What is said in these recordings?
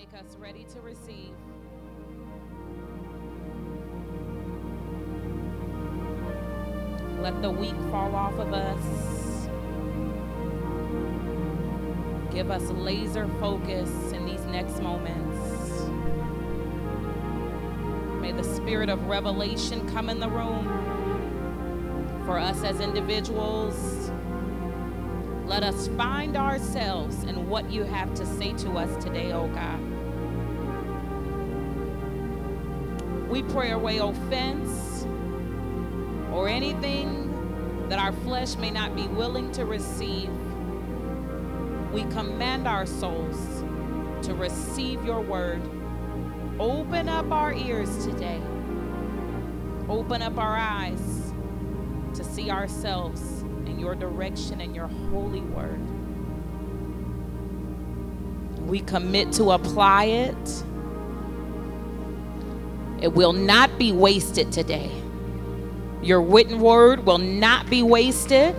make us ready to receive. Let the weak fall off of us. Give us laser focus in these next moments. May the spirit of revelation come in the room for us as individuals. Let us find ourselves in what you have to say to us today, oh God. We pray away offense or anything that our flesh may not be willing to receive. We command our souls to receive your word. Open up our ears today. Open up our eyes to see ourselves in your direction and your holy word. We commit to apply it. It will not be wasted today. Your written word will not be wasted.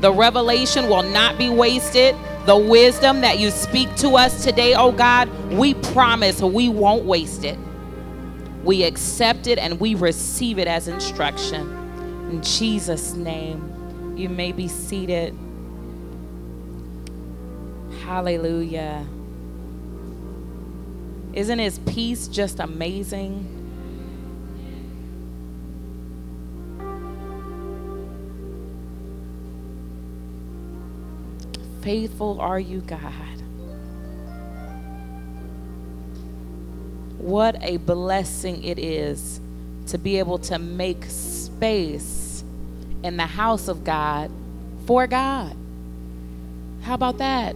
The revelation will not be wasted. The wisdom that you speak to us today, oh God, we promise we won't waste it. We accept it and we receive it as instruction. In Jesus' name, you may be seated. Hallelujah. Isn't his peace just amazing? Faithful are you, God. What a blessing it is to be able to make space in the house of God for God. How about that?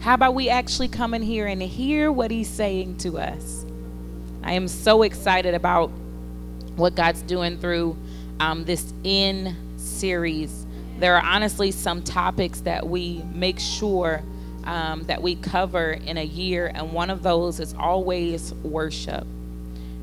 How about we actually come in here and hear what He's saying to us? I am so excited about what God's doing through um, this in series there are honestly some topics that we make sure um, that we cover in a year, and one of those is always worship.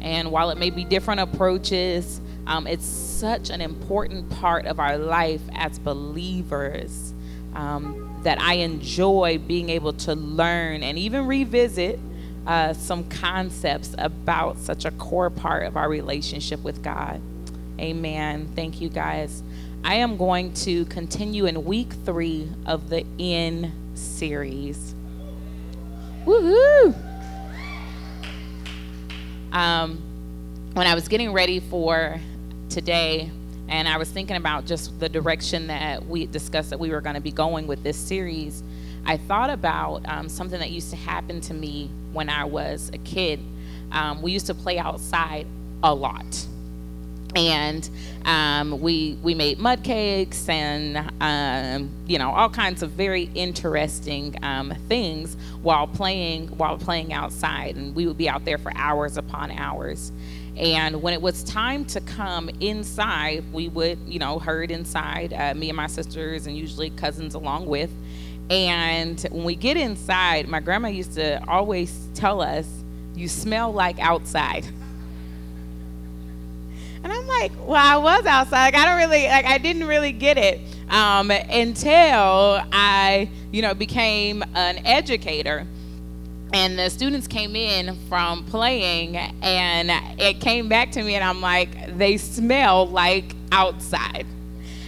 And while it may be different approaches, um, it's such an important part of our life as believers um, that I enjoy being able to learn and even revisit uh, some concepts about such a core part of our relationship with God. Amen. Thank you guys. I am going to continue in week three of the In series. Woohoo! Um, when I was getting ready for today, and I was thinking about just the direction that we discussed that we were going to be going with this series, I thought about um, something that used to happen to me when I was a kid. Um, we used to play outside a lot and um, we we made mud cakes and um, you know all kinds of very interesting um, things while playing while playing outside. And we would be out there for hours upon hours. And when it was time to come inside we would you know herd inside uh, me and my sisters and usually cousins along with. And when we get inside my grandma used to always tell us you smell like outside And I'm like, well, I was outside. Like, I don't really, like, I didn't really get it um, until I, you know, became an educator. And the students came in from playing, and it came back to me, and I'm like, they smell like outside.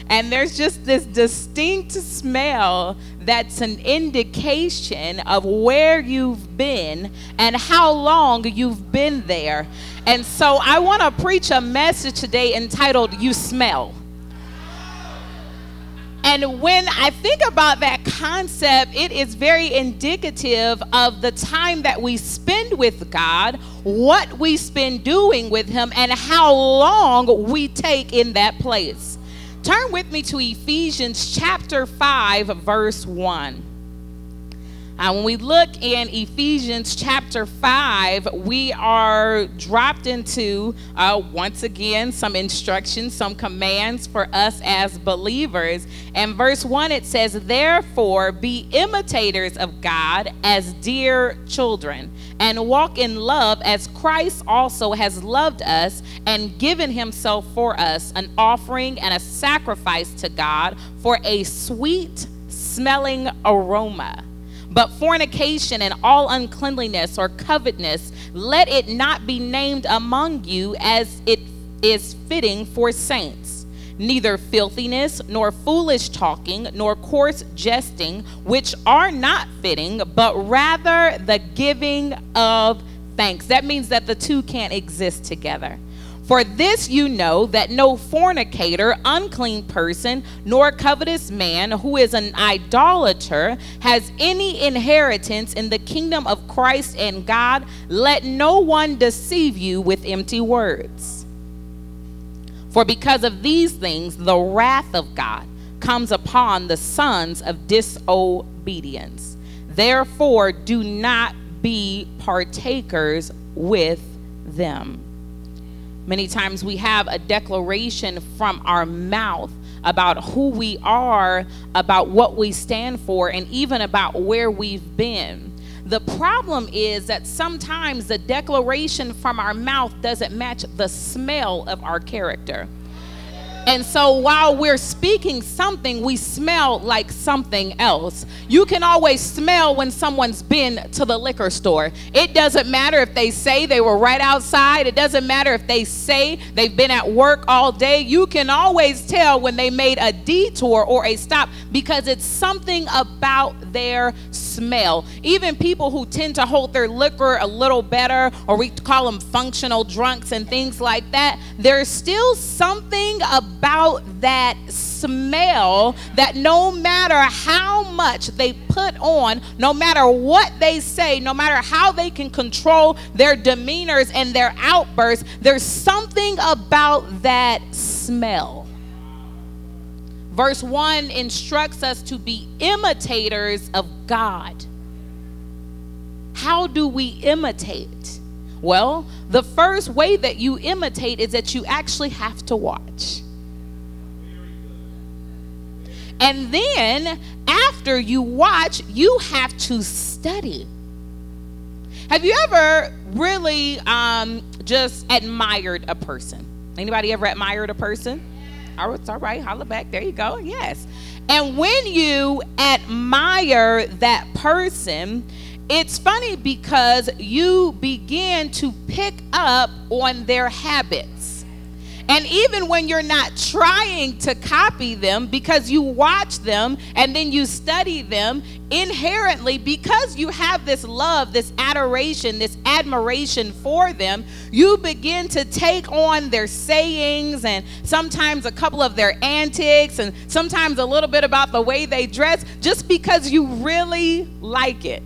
And there's just this distinct smell that's an indication of where you've been and how long you've been there. And so I want to preach a message today entitled You Smell. And when I think about that concept, it is very indicative of the time that we spend with God, what we spend doing with Him, and how long we take in that place. Turn with me to Ephesians chapter 5, verse 1. Uh, when we look in Ephesians chapter 5, we are dropped into, uh, once again, some instructions, some commands for us as believers. And verse 1, it says, Therefore, be imitators of God as dear children, and walk in love as Christ also has loved us and given himself for us, an offering and a sacrifice to God for a sweet smelling aroma. But fornication and all uncleanliness or covetousness, let it not be named among you as it is fitting for saints. Neither filthiness, nor foolish talking, nor coarse jesting, which are not fitting, but rather the giving of thanks. That means that the two can't exist together. For this you know that no fornicator, unclean person, nor covetous man who is an idolater has any inheritance in the kingdom of Christ and God. Let no one deceive you with empty words. For because of these things, the wrath of God comes upon the sons of disobedience. Therefore, do not be partakers with them. Many times we have a declaration from our mouth about who we are, about what we stand for, and even about where we've been. The problem is that sometimes the declaration from our mouth doesn't match the smell of our character. And so while we're speaking something, we smell like something else. You can always smell when someone's been to the liquor store. It doesn't matter if they say they were right outside, it doesn't matter if they say they've been at work all day. You can always tell when they made a detour or a stop because it's something about their smell. Even people who tend to hold their liquor a little better, or we call them functional drunks and things like that, there's still something about that smell that no matter how much they put on, no matter what they say, no matter how they can control their demeanors and their outbursts, there's something about that smell. Verse 1 instructs us to be imitators of God. How do we imitate? Well, the first way that you imitate is that you actually have to watch. And then after you watch, you have to study. Have you ever really um, just admired a person? Anybody ever admired a person? Oh, it's all right. Holla back. There you go. Yes. And when you admire that person, it's funny because you begin to pick up on their habits. And even when you're not trying to copy them because you watch them and then you study them, inherently, because you have this love, this adoration, this admiration for them, you begin to take on their sayings and sometimes a couple of their antics and sometimes a little bit about the way they dress just because you really like it.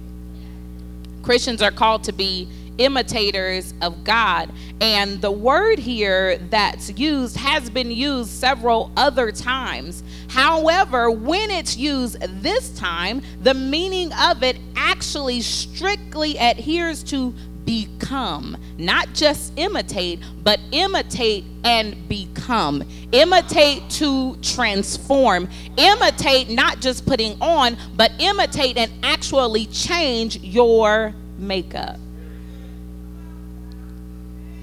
Christians are called to be imitators of God. And the word here that's used has been used several other times. However, when it's used this time, the meaning of it actually strictly adheres to become, not just imitate, but imitate and become. Imitate to transform. Imitate not just putting on, but imitate and actually change your makeup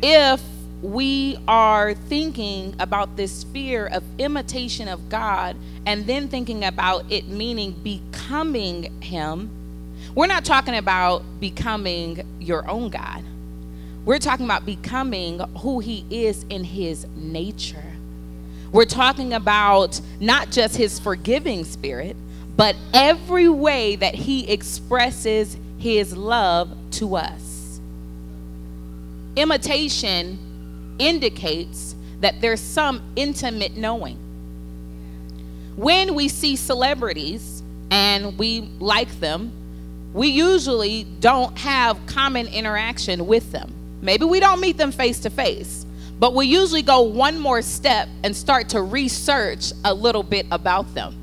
if we are thinking about this fear of imitation of God and then thinking about it meaning becoming Him, we're not talking about becoming your own God. We're talking about becoming who He is in His nature. We're talking about not just His forgiving spirit, but every way that He expresses His love to us imitation indicates that there's some intimate knowing. When we see celebrities and we like them, we usually don't have common interaction with them. Maybe we don't meet them face to face, but we usually go one more step and start to research a little bit about them.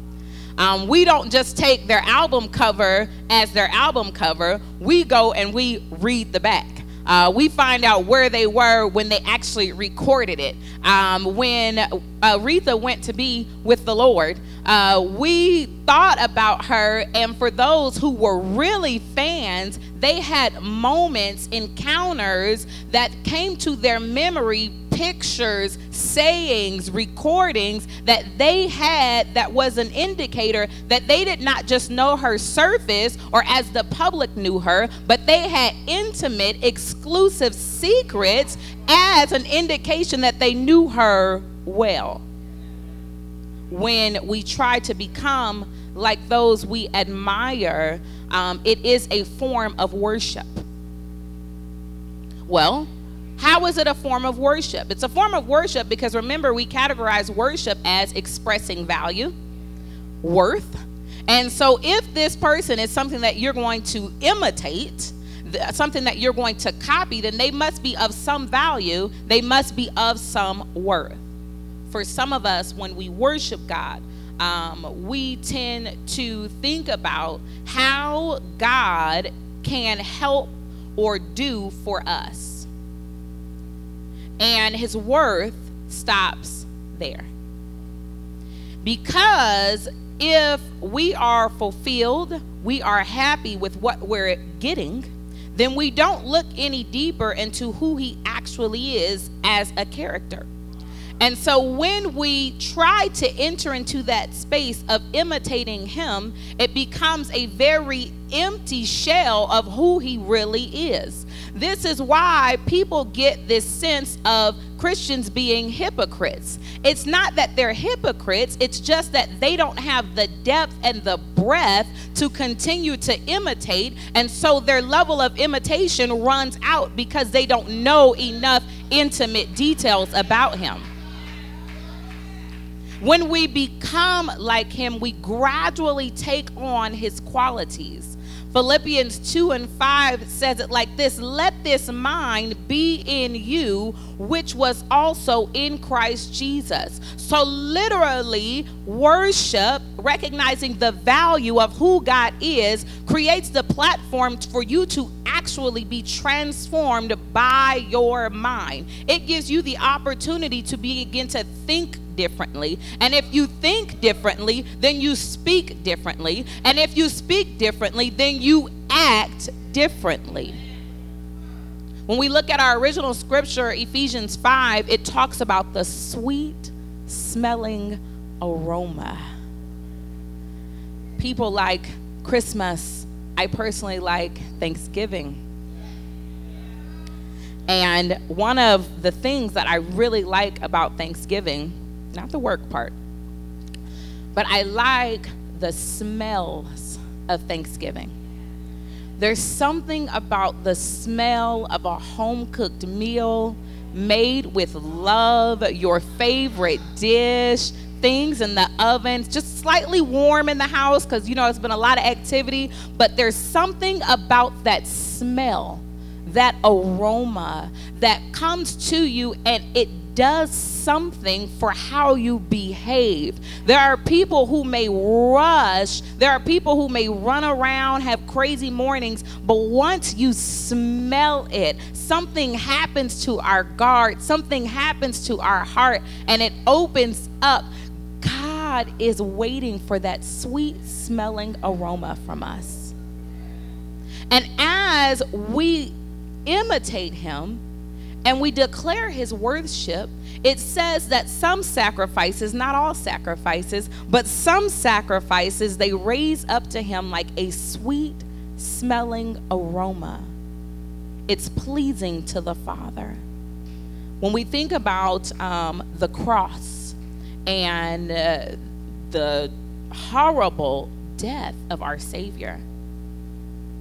Um, we don't just take their album cover as their album cover, we go and we read the back. Uh, we find out where they were when they actually recorded it. Um, when uh, Aretha went to be with the Lord, uh, we thought about her, and for those who were really fans, they had moments, encounters that came to their memory pictures, sayings, recordings that they had that was an indicator that they did not just know her surface or as the public knew her, but they had intimate, exclusive secrets as an indication that they knew her well. When we try to become like those we admire, um, it is a form of worship. Well, how is it a form of worship? It's a form of worship because remember, we categorize worship as expressing value, worth. And so, if this person is something that you're going to imitate, something that you're going to copy, then they must be of some value, they must be of some worth. For some of us, when we worship God, um, we tend to think about how God can help or do for us. And his worth stops there. Because if we are fulfilled, we are happy with what we're getting, then we don't look any deeper into who he actually is as a character. And so when we try to enter into that space of imitating him, it becomes a very empty shell of who he really is. This is why people get this sense of Christians being hypocrites. It's not that they're hypocrites, it's just that they don't have the depth and the breadth to continue to imitate. And so their level of imitation runs out because they don't know enough intimate details about him. When we become like him, we gradually take on his qualities. Philippians 2 and 5 says it like this Let this mind be in you, which was also in Christ Jesus. So, literally, worship, recognizing the value of who God is, creates the platform for you to actually be transformed by your mind. It gives you the opportunity to begin to think differently. And if you think differently, then you speak differently. And if you speak differently, then you act differently. When we look at our original scripture, Ephesians 5, it talks about the sweet smelling aroma. People like Christmas. I personally like Thanksgiving. And one of the things that I really like about Thanksgiving not the work part. But I like the smells of Thanksgiving. There's something about the smell of a home cooked meal made with love, your favorite dish, things in the oven, just slightly warm in the house because you know it's been a lot of activity, but there's something about that smell, that aroma that comes to you and it does something for how you behave. There are people who may rush, there are people who may run around, have crazy mornings, but once you smell it, something happens to our guard, something happens to our heart, and it opens up. God is waiting for that sweet smelling aroma from us. And as we imitate Him, and we declare his worship, it says that some sacrifices, not all sacrifices, but some sacrifices they raise up to him like a sweet smelling aroma. It's pleasing to the Father. When we think about um, the cross and uh, the horrible death of our Savior,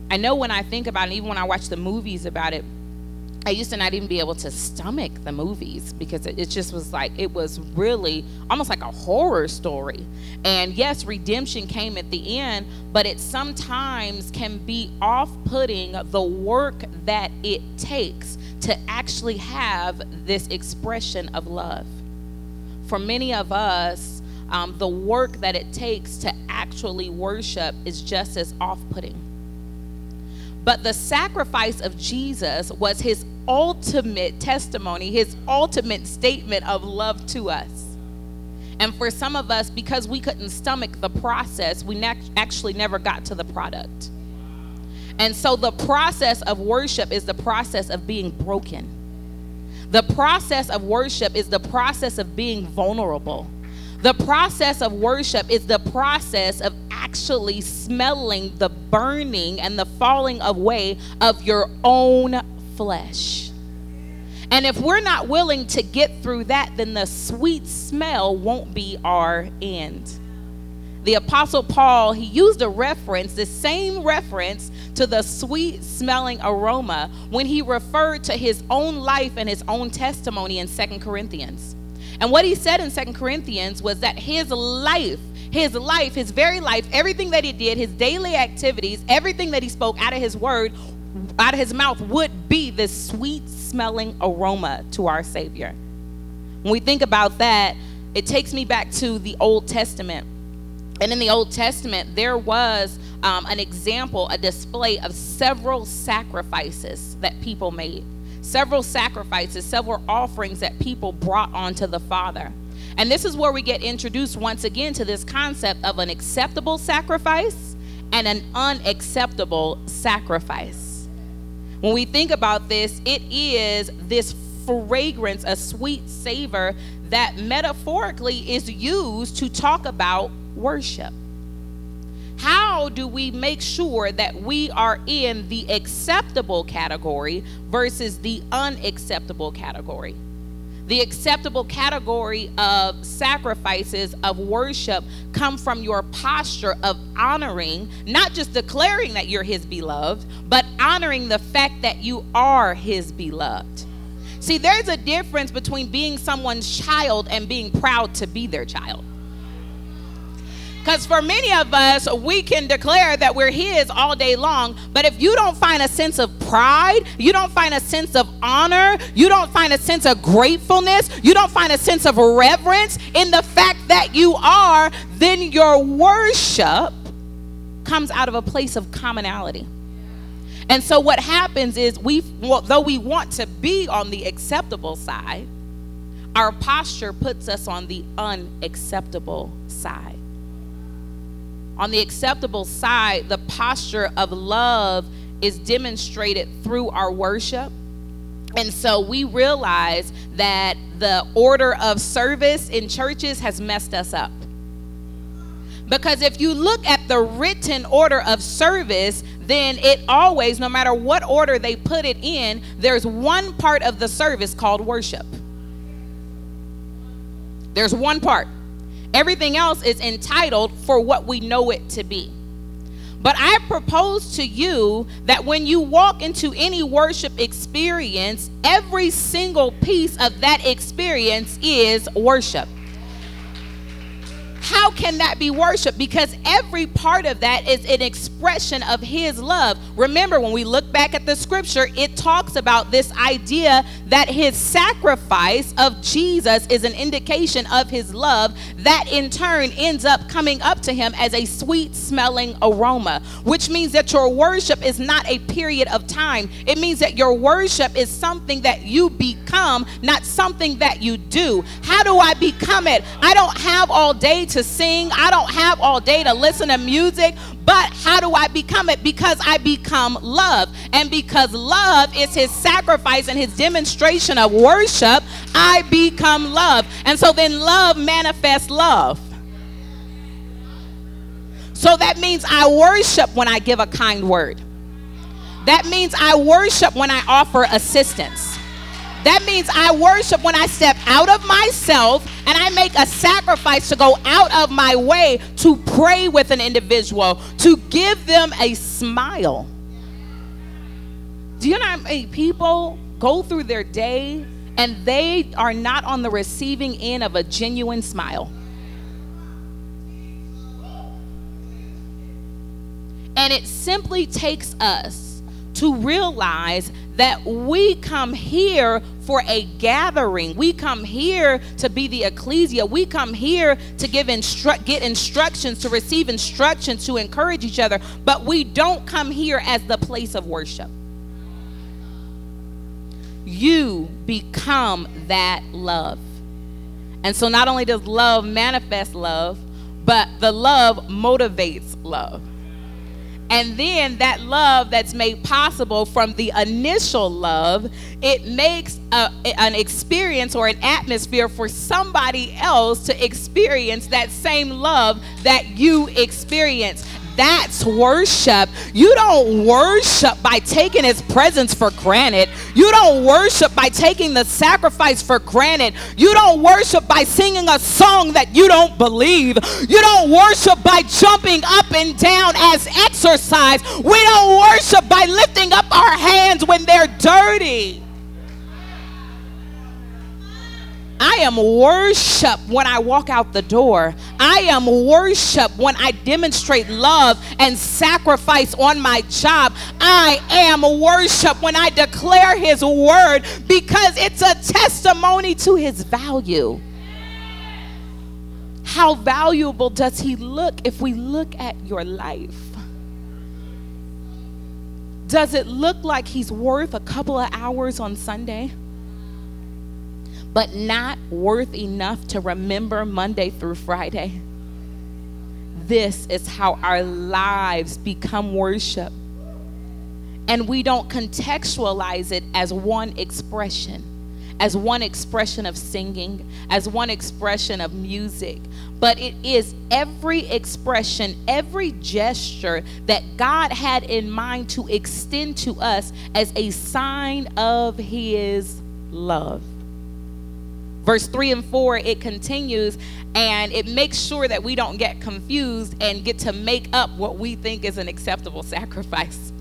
I know when I think about it, even when I watch the movies about it, I used to not even be able to stomach the movies because it, just was like, it was really almost like a horror story. And yes, redemption came at the end, but it sometimes can be off putting the work that it takes to actually have this expression of love. For many of us, um, the work that it takes to actually worship is just as off putting. But the sacrifice of Jesus was his ultimate testimony, his ultimate statement of love to us. And for some of us, because we couldn't stomach the process, we ne- actually never got to the product. And so the process of worship is the process of being broken. The process of worship is the process of being vulnerable. The process of worship is the process of actually smelling the burning and the falling away of your own flesh. And if we're not willing to get through that, then the sweet smell won't be our end. The Apostle Paul, he used a reference, the same reference to the sweet smelling aroma when he referred to his own life and his own testimony in Second Corinthians. And what he said in Second Corinthians was that his life, his life, his very life, everything that he did, his daily activities, everything that he spoke out of his word, out of his mouth would be this sweet smelling aroma to our Savior. When we think about that, it takes me back to the Old Testament. And in the Old Testament, there was um, an example, a display of several sacrifices that people made several sacrifices, several offerings that people brought onto the Father. And this is where we get introduced once again to this concept of an acceptable sacrifice and an unacceptable sacrifice. When we think about this, it is this fragrance, a sweet savor that metaphorically is used to talk about worship. How do we make sure that we are in the acceptable category versus the unacceptable category? The acceptable category of sacrifices of worship come from your posture of honoring, not just declaring that you're his beloved, but honoring the fact that you are his beloved. See, there's a difference between being someone's child and being proud to be their child. Because for many of us, we can declare that we're His all day long. But if you don't find a sense of pride, you don't find a sense of honor, you don't find a sense of gratefulness, you don't find a sense of reverence in the fact that you are, then your worship comes out of a place of commonality. And so what happens is we though we want to be on the acceptable side, our posture puts us on the unacceptable side. On the acceptable side, the posture of love is demonstrated through our worship. And so we realize that the order of service in churches has messed us up. Because if you look at the written order of service, then it always, no matter what order they put it in, there's one part of the service called worship. There's one part. Everything else is entitled for what we know it to be. But I propose to you that when you walk into any worship experience, every single piece of that experience is worship. How can that be worship? Because every part of that is an expression of His love. Remember, when we look back at the scripture, it talks about this idea that His sacrifice of Jesus is an indication of His love that in turn ends up coming up to Him as a sweet smelling aroma, which means that your worship is not a period of time. It means that your worship is something that you become, not something that you do. How do I become it? I don't have all day to to sing. I don't have all day to listen to music. But how do I become it? Because I become love. And because love is his sacrifice and his demonstration of worship, I become love. And so then love manifests love. So that means I worship when I give a kind word. That means I worship when I offer assistance. That means I worship when I step out of myself and I make a sacrifice to go out of my way to pray with an individual, to give them a smile. Do you know how many people go through their day and they are not on the receiving end of a genuine smile? And it simply takes us to realize that we come here for a gathering. We come here to be the ecclesia. We come here to give instru- get instructions, to receive instructions, to encourage each other, but we don't come here as the place of worship. You become that love. And so not only does love manifest love, but the love motivates love. And then that love that's made possible from the initial love, it makes a, an experience or an atmosphere for somebody else to experience that same love that you experience. That's worship. You don't worship by taking his presence for granted. You don't worship by taking the sacrifice for granted. You don't worship by singing a song that you don't believe. You don't worship by jumping up and down as exercise. We don't worship by lifting up our hands when they're dirty. I am worship when I walk out the door. I am worship when I demonstrate love and sacrifice on my job. I am worship when I declare his word because it's a testimony to his value. How valuable does he look if we look at your life? Does it look like he's worth a couple of hours on Sunday? But not worth enough to remember Monday through Friday. This is how our lives become worship. And we don't contextualize it as one expression, as one expression of singing, as one expression of music, but it is every expression, every gesture that God had in mind to extend to us as a sign of His love verse 3 and 4 it continues and it makes sure that we don't get confused and get to make up what we think is an acceptable sacrifice.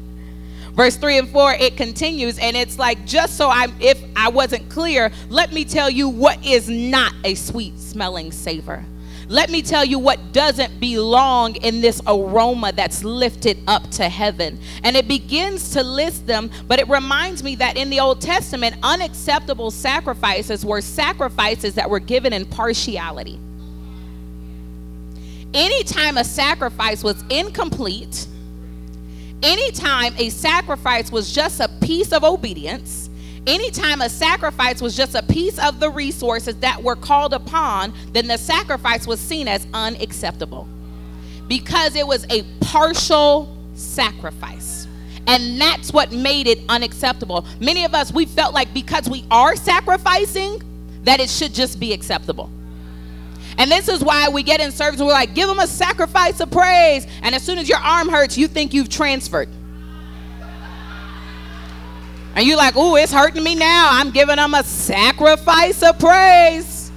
Verse 3 and 4 it continues and it's like just so i if i wasn't clear let me tell you what is not a sweet smelling savor let me tell you what doesn't belong in this aroma that's lifted up to heaven. And it begins to list them, but it reminds me that in the Old Testament, unacceptable sacrifices were sacrifices that were given in partiality. Anytime a sacrifice was incomplete, anytime a sacrifice was just a piece of obedience, Anytime a sacrifice was just a piece of the resources that were called upon, then the sacrifice was seen as unacceptable because it was a partial sacrifice. And that's what made it unacceptable. Many of us, we felt like because we are sacrificing, that it should just be acceptable. And this is why we get in service we're like, give them a sacrifice of praise. And as soon as your arm hurts, you think you've transferred. And you're like, oh, it's hurting me now. I'm giving them a sacrifice of praise.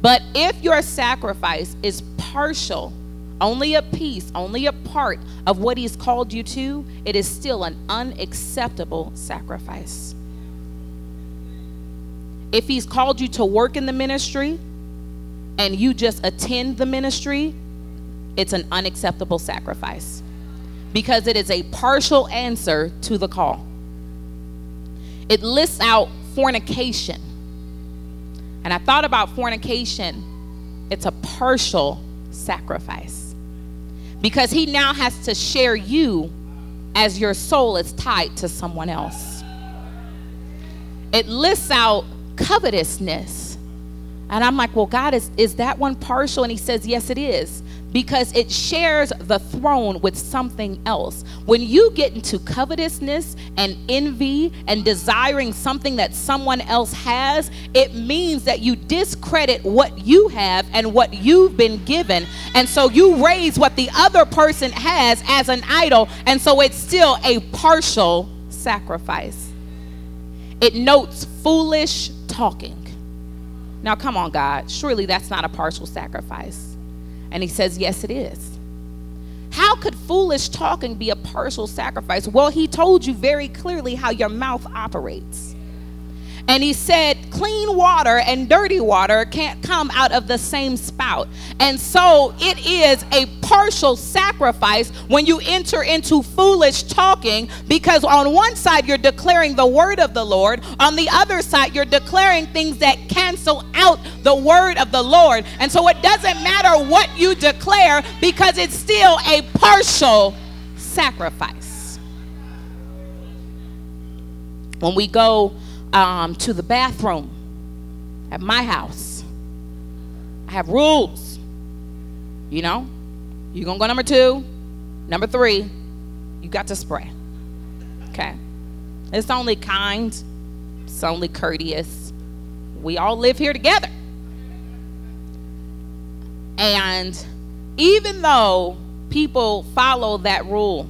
But if your sacrifice is partial, only a piece, only a part of what he's called you to, it is still an unacceptable sacrifice. If he's called you to work in the ministry and you just attend the ministry, it's an unacceptable sacrifice because it is a partial answer to the call. It lists out fornication. And I thought about fornication, it's a partial sacrifice. Because he now has to share you as your soul is tied to someone else. It lists out covetousness. And I'm like, well, God, is, is that one partial? And he says, yes, it is because it shares the throne with something else. When you get into covetousness and envy and desiring something that someone else has, it means that you discredit what you have and what you've been given. And so you raise what the other person has as an idol. And so it's still a partial sacrifice. It notes foolish talking. Now, come on, God. Surely that's not a partial sacrifice. And he says, Yes, it is. How could foolish talking be a partial sacrifice? Well, he told you very clearly how your mouth operates. And he said, clean water and dirty water can't come out of the same spout. And so it is a partial sacrifice when you enter into foolish talking because on one side you're declaring the word of the Lord, on the other side you're declaring things that cancel out the word of the Lord. And so it doesn't matter what you declare because it's still a partial sacrifice. When we go um, to the bathroom at my house. I have rules. You know, you're going to go number two. Number three, you got to spray. Okay? It's only kind, it's only courteous. We all live here together. And even though people follow that rule,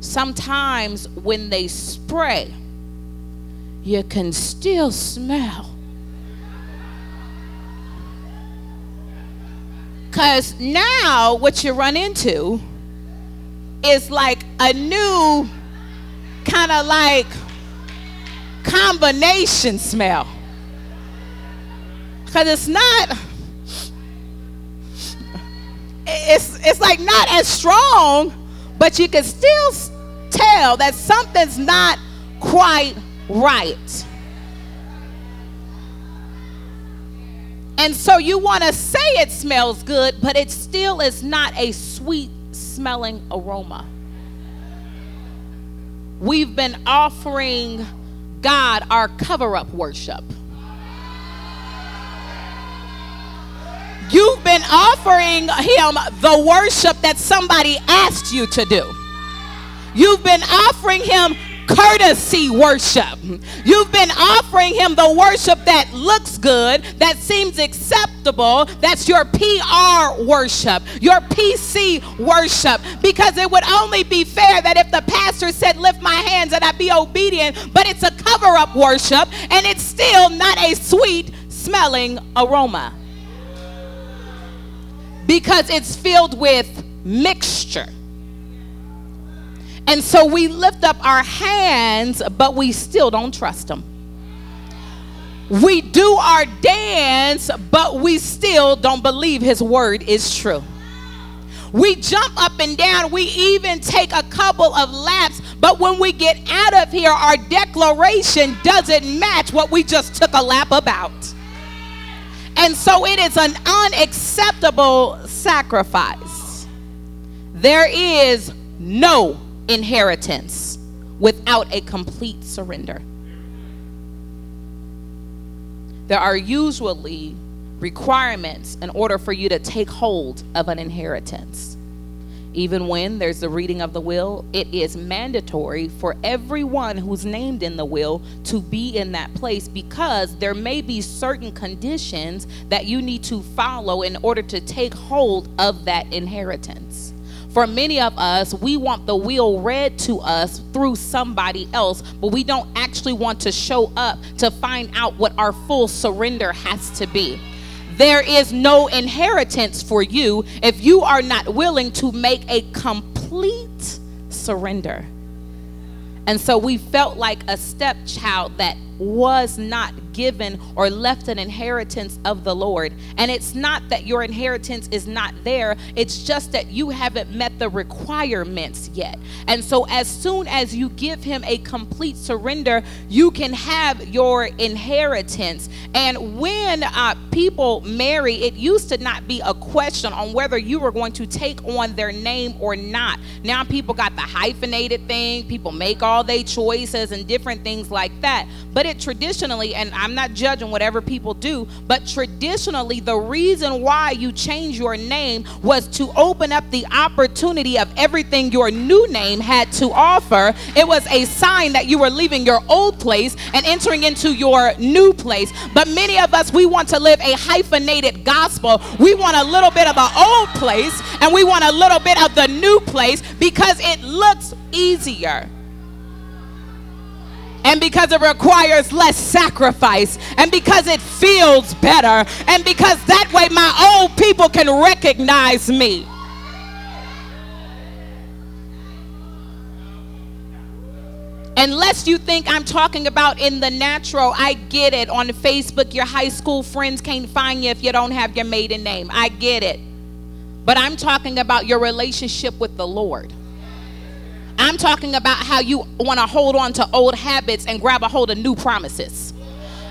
sometimes when they spray, you can still smell. Because now what you run into is like a new kind of like combination smell. Because it's not, it's, it's like not as strong, but you can still tell that something's not quite right. And so you want to say it smells good, but it still is not a sweet smelling aroma. We've been offering God our cover up worship. You've been offering him the worship that somebody asked you to do. You've been offering him courtesy worship. You've been offering him the worship that looks good, that seems acceptable. That's your PR worship, your PC worship. Because it would only be fair that if the pastor said, Lift my hands and I be obedient, but it's a cover up worship and it's still not a sweet smelling aroma. Because it's filled with mixture. And so we lift up our hands, but we still don't trust Him. We do our dance, but we still don't believe His word is true. We jump up and down. We even take a couple of laps. But when we get out of here, our declaration doesn't match what we just took a lap about. And so it is an unacceptable sacrifice. There is no inheritance without a complete surrender. There are usually requirements in order for you to take hold of an inheritance. Even when there's the reading of the will, it is mandatory for everyone who's named in the will to be in that place because there may be certain conditions that you need to follow in order to take hold of that inheritance for many of us, we want the will read to us through somebody else, but we don't actually want to show up to find out what our full surrender has to be. There is no inheritance for you if you are not willing to make a complete surrender. And so we felt like a stepchild that was not given or left an inheritance of the Lord. And it's not that your inheritance is not there, it's just that you haven't met the requirements yet. And so, as soon as you give Him a complete surrender, you can have your inheritance. And when uh, people marry, it used to not be a question on whether you were going to take on their name or not. Now, people got the hyphenated thing, people make all their choices and different things like that. But it traditionally, and I I'm not judging whatever people do, but traditionally, the reason why you change your name was to open up the opportunity of everything your new name had to offer. It was a sign that you were leaving your old place and entering into your new place. But many of us, we want to live a hyphenated gospel. We want a little bit of the old place and we want a little bit of the new place because it looks easier and because it requires less sacrifice, and because it feels better, and because that way my old people can recognize me. Unless you think I'm talking about in the natural, I get it. On Facebook, your high school friends can't find you if you don't have your maiden name. I get it. But I'm talking about your relationship with the Lord. I'm talking about how you want to hold on to old habits and grab a hold of new promises.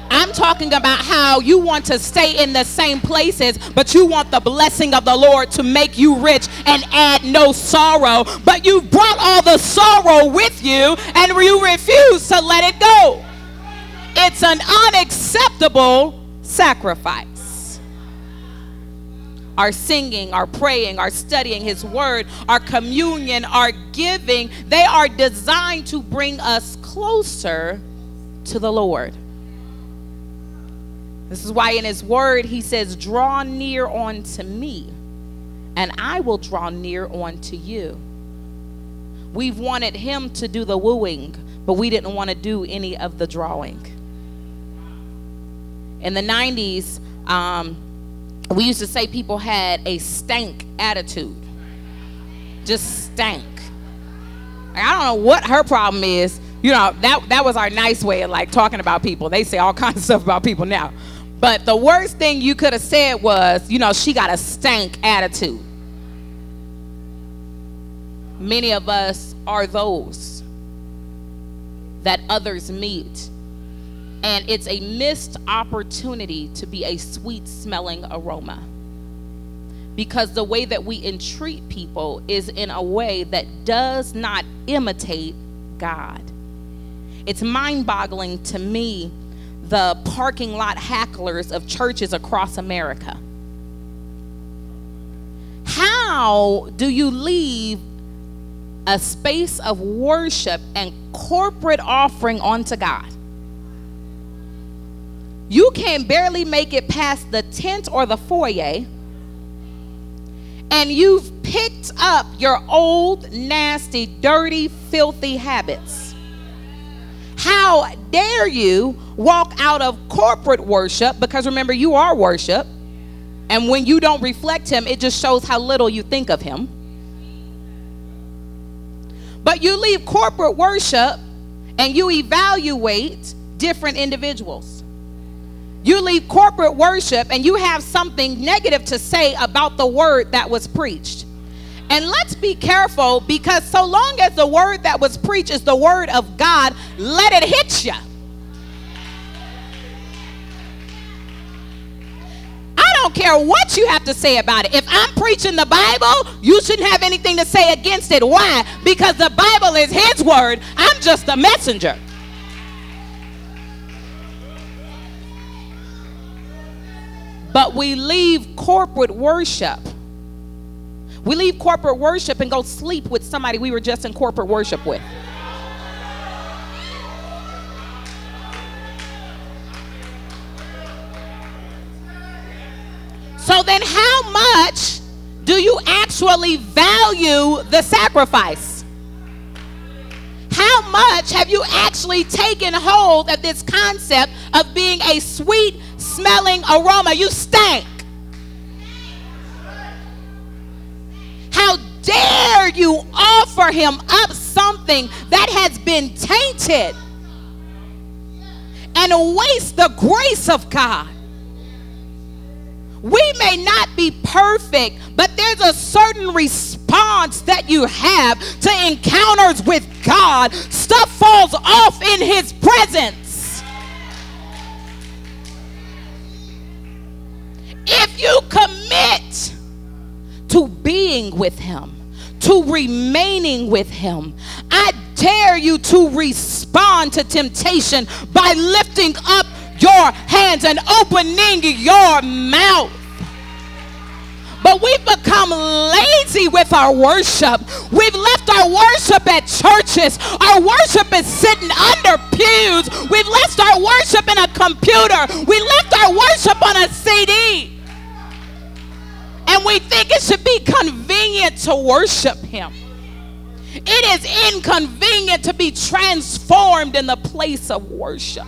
I'm talking about how you want to stay in the same places, but you want the blessing of the Lord to make you rich and add no sorrow. But you brought all the sorrow with you and you refuse to let it go. It's an unacceptable sacrifice. Our singing, our praying, our studying His Word, our communion, our giving, they are designed to bring us closer to the Lord. This is why in His Word He says, Draw near unto me, and I will draw near unto you. We've wanted Him to do the wooing, but we didn't want to do any of the drawing. In the 90s, um, we used to say people had a stank attitude. Just stank. I don't know what her problem is. You know, that, that was our nice way of like talking about people. They say all kinds of stuff about people now. But the worst thing you could have said was, you know, she got a stank attitude. Many of us are those that others meet and it's a missed opportunity to be a sweet smelling aroma. Because the way that we entreat people is in a way that does not imitate God. It's mind boggling to me the parking lot hacklers of churches across America. How do you leave a space of worship and corporate offering onto God? You can barely make it past the tent or the foyer, and you've picked up your old, nasty, dirty, filthy habits. How dare you walk out of corporate worship? Because remember, you are worship. And when you don't reflect Him, it just shows how little you think of Him. But you leave corporate worship and you evaluate different individuals. You leave corporate worship and you have something negative to say about the word that was preached. And let's be careful because so long as the word that was preached is the word of God, let it hit you. I don't care what you have to say about it. If I'm preaching the Bible, you shouldn't have anything to say against it. Why? Because the Bible is His word. I'm just a messenger. But we leave corporate worship. We leave corporate worship and go sleep with somebody we were just in corporate worship with. So then, how much do you actually value the sacrifice? How much have you actually taken hold of this concept of being a sweet smelling aroma. You stank. How dare you offer him up something that has been tainted and waste the grace of God? We may not be perfect, but there's a certain response that you have to encounters with God. Stuff falls off in his presence. If you commit to being with Him, to remaining with Him, I dare you to respond to temptation by lifting up your hands and opening your mouth. But we've become lazy with our worship. We've left our worship at churches. Our worship is sitting under pews. We've left our worship in a computer. We left our worship on a CD and we think it should be convenient to worship Him. It is inconvenient to be transformed in the place of worship.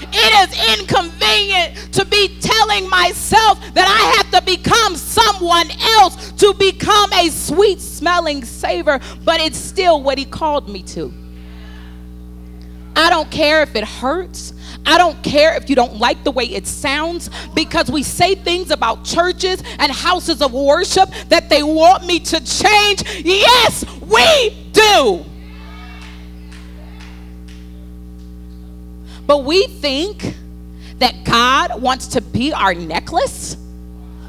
It is inconvenient to be telling myself that I have to become someone else to become a sweet smelling savor, but it's still what He called me to. I don't care if it hurts. I don't care if you don't like the way it sounds because we say things about churches and houses of worship that they want me to change. Yes, we do. But we think that God wants to be our necklace.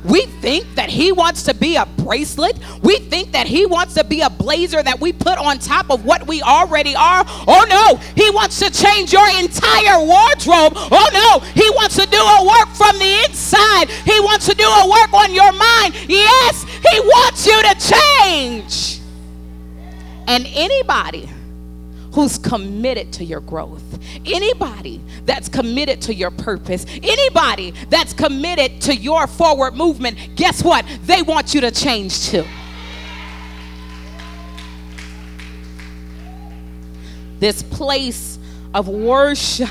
We think that He wants to be a bracelet. We think that He wants to be a blazer that we put on top of what we already are. Oh no, He wants to change your entire wardrobe. Oh no, He wants to do a work from the inside. He wants to do a work on your mind. Yes, He wants you to change. And anybody who's committed to your growth, anybody that's committed to your purpose, anybody that's committed to your forward movement, guess what? They want you to change too. This place of worship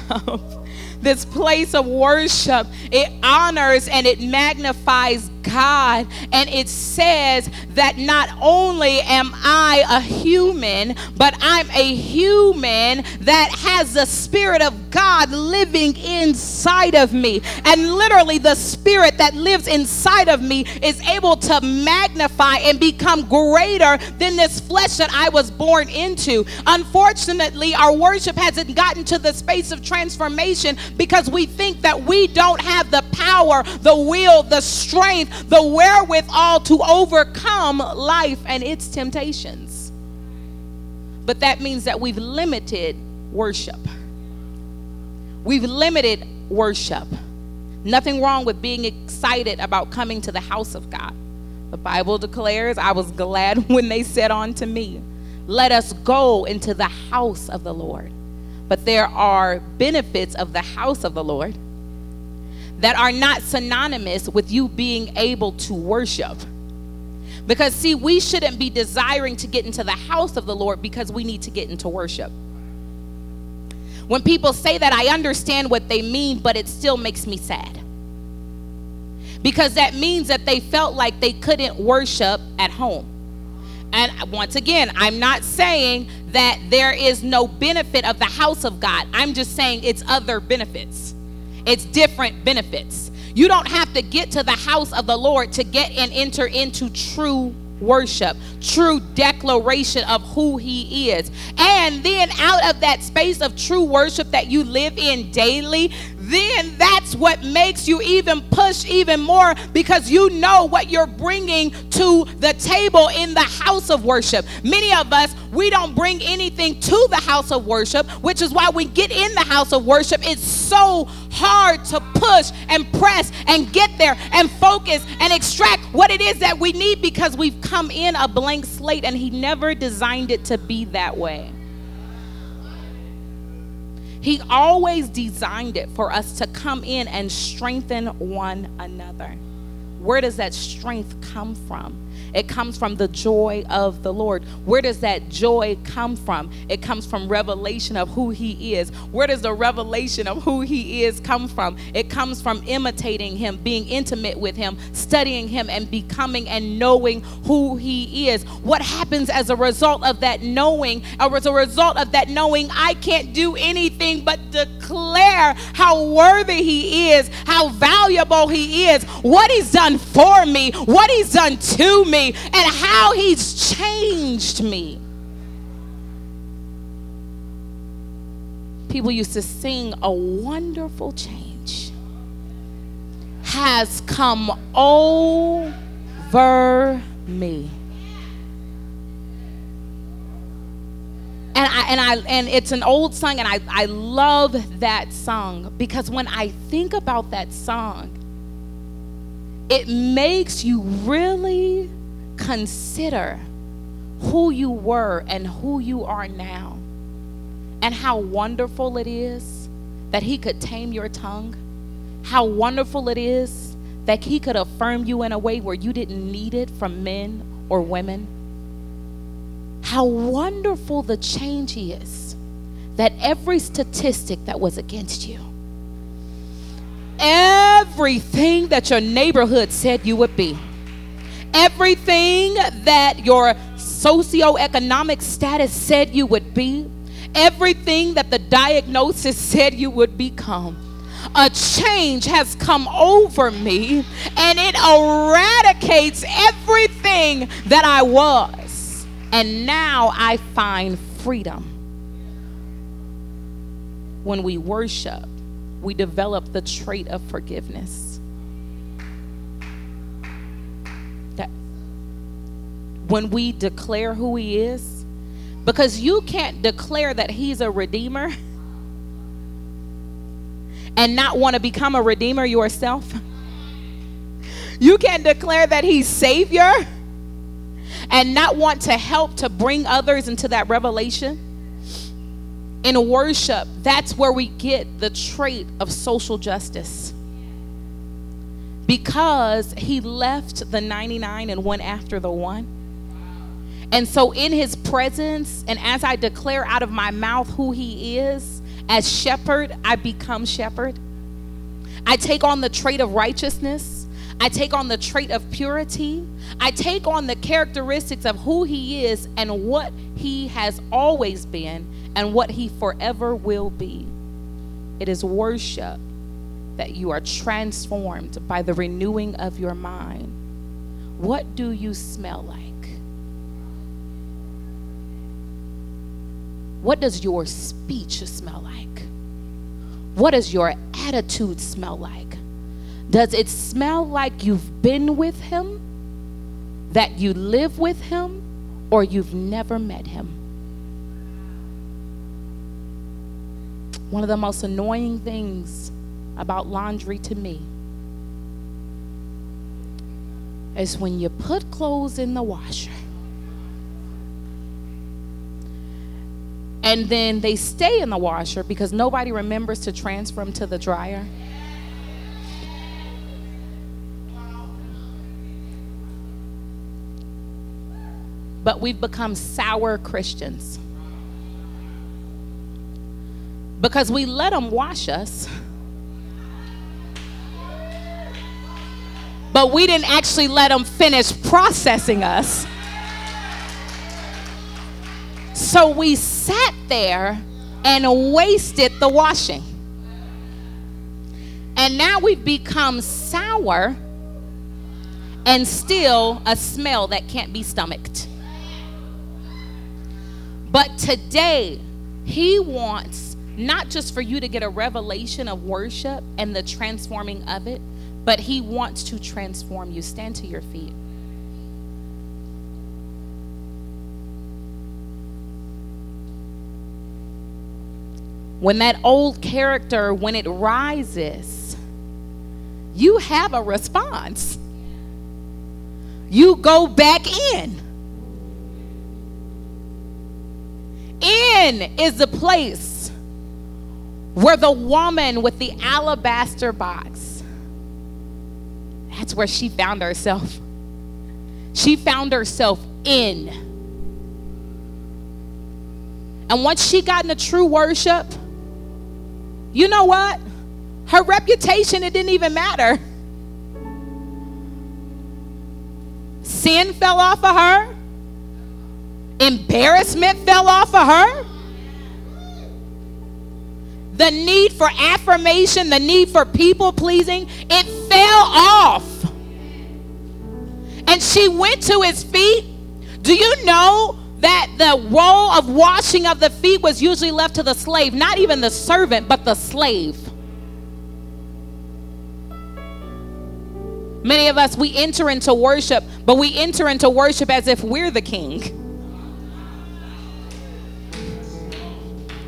this place of worship, it honors and it magnifies God. And it says that not only am I a human, but I'm a human that has the Spirit of God living inside of me. And literally, the Spirit that lives inside of me is able to magnify and become greater than this flesh that I was born into. Unfortunately, our worship hasn't gotten to the space of transformation because we think that we don't have the power, the will, the strength, the wherewithal to overcome life and its temptations. But that means that we've limited worship. We've limited worship. Nothing wrong with being excited about coming to the house of God. The Bible declares, I was glad when they said unto me, Let us go into the house of the Lord. But there are benefits of the house of the Lord that are not synonymous with you being able to worship. Because, see, we shouldn't be desiring to get into the house of the Lord because we need to get into worship. When people say that, I understand what they mean, but it still makes me sad. Because that means that they felt like they couldn't worship at home. And once again, I'm not saying that there is no benefit of the house of God, I'm just saying it's other benefits it's different benefits. You don't have to get to the house of the Lord to get and enter into true worship, true declaration of who He is. And then out of that space of true worship that you live in daily, then that's what makes you even push even more because you know what you're bringing to the table in the house of worship. Many of us, we don't bring anything to the house of worship, which is why we get in the house of worship. It's so hard to push and press and get there and focus and extract what it is that we need because we've come in a blank slate and He never designed it to be that way. He always designed it for us to come in and strengthen one another. Where does that strength come from? It comes from the joy of the Lord. Where does that joy come from? It comes from revelation of who He is. Where does the revelation of who He is come from? It comes from imitating Him, being intimate with Him, studying Him, and becoming and knowing who He is. What happens as a result of that knowing, or as a result of that knowing, I can't do anything but declare how worthy He is, how valuable He is, what He's done for me, what He's done to me me and how He's changed me. People used to sing a wonderful change has come over me. and I and I and it's an old song and I, I love that song because when I think about that song, it makes you really consider who you were and who you are now, and how wonderful it is that He could tame your tongue, how wonderful it is that He could affirm you in a way where you didn't need it from men or women. How wonderful the change is that every statistic that was against you, everything that your neighborhood said you would be, everything that your socioeconomic status said you would be, everything that the diagnosis said you would become. A change has come over me and it eradicates everything that I was. And now I find freedom. When we worship, we develop the trait of forgiveness when we declare who He is. Because you can't declare that He's a redeemer and not want to become a redeemer yourself. You can't declare that He's Savior and not want to help to bring others into that revelation. In worship, that's where we get the trait of social justice. Because he left the 99 and went after the one. And so, in his presence, and as I declare out of my mouth who he is, as shepherd, I become shepherd. I take on the trait of righteousness. I take on the trait of purity. I take on the characteristics of who He is and what He has always been and what He forever will be. It is worship that you are transformed by the renewing of your mind. What do you smell like? What does your speech smell like? What does your attitude smell like? Does it smell like you've been with Him? That you live with Him? Or you've never met Him? One of the most annoying things about laundry to me is when you put clothes in the washer and then they stay in the washer because nobody remembers to transfer them to the dryer. But we've become sour Christians because we let them wash us. But we didn't actually let them finish processing us. So we sat there and wasted the washing. And now we've become sour and still a smell that can't be stomached. But today, He wants not just for you to get a revelation of worship and the transforming of it, but He wants to transform you. Stand to your feet. When that old character, when it rises, you have a response. You go back in. In is the place where the woman with the alabaster box, that's where she found herself. She found herself in. And once she got into true worship, you know what? Her reputation, it didn't even matter. Sin fell off of her. Embarrassment fell off of her. The need for affirmation, the need for people pleasing, it fell off. And she went to his feet. Do you know that the role of washing of the feet was usually left to the slave, not even the servant, but the slave? Many of us, we enter into worship, but we enter into worship as if we're the king.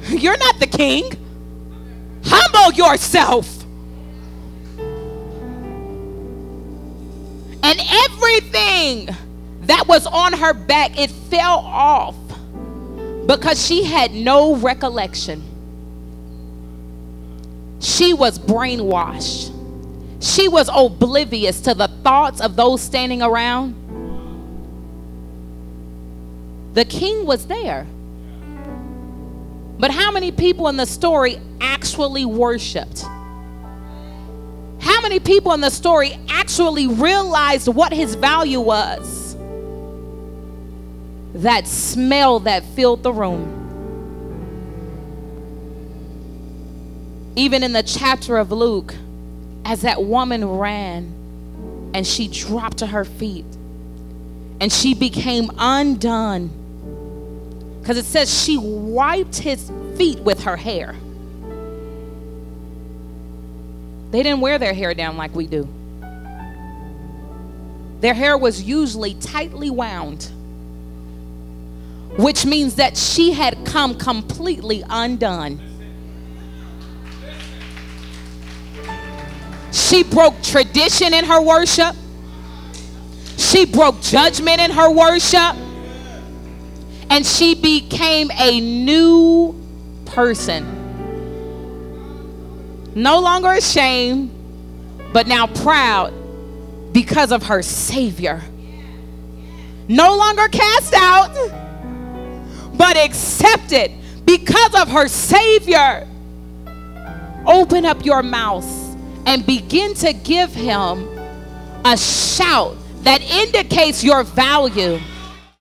You're not the king. Humble yourself. And everything that was on her back, it fell off because she had no recollection. She was brainwashed. She was oblivious to the thoughts of those standing around. The king was there. But how many people in the story actually worshiped? How many people in the story actually realized what his value was? That smell that filled the room. Even in the chapter of Luke, as that woman ran and she dropped to her feet and she became undone because it says she wiped his feet with her hair. They didn't wear their hair down like we do. Their hair was usually tightly wound. Which means that she had come completely undone. She broke tradition in her worship. She broke judgment in her worship. And she became a new person. No longer ashamed, but now proud because of her Savior. No longer cast out, but accepted because of her Savior. Open up your mouth and begin to give him a shout that indicates your value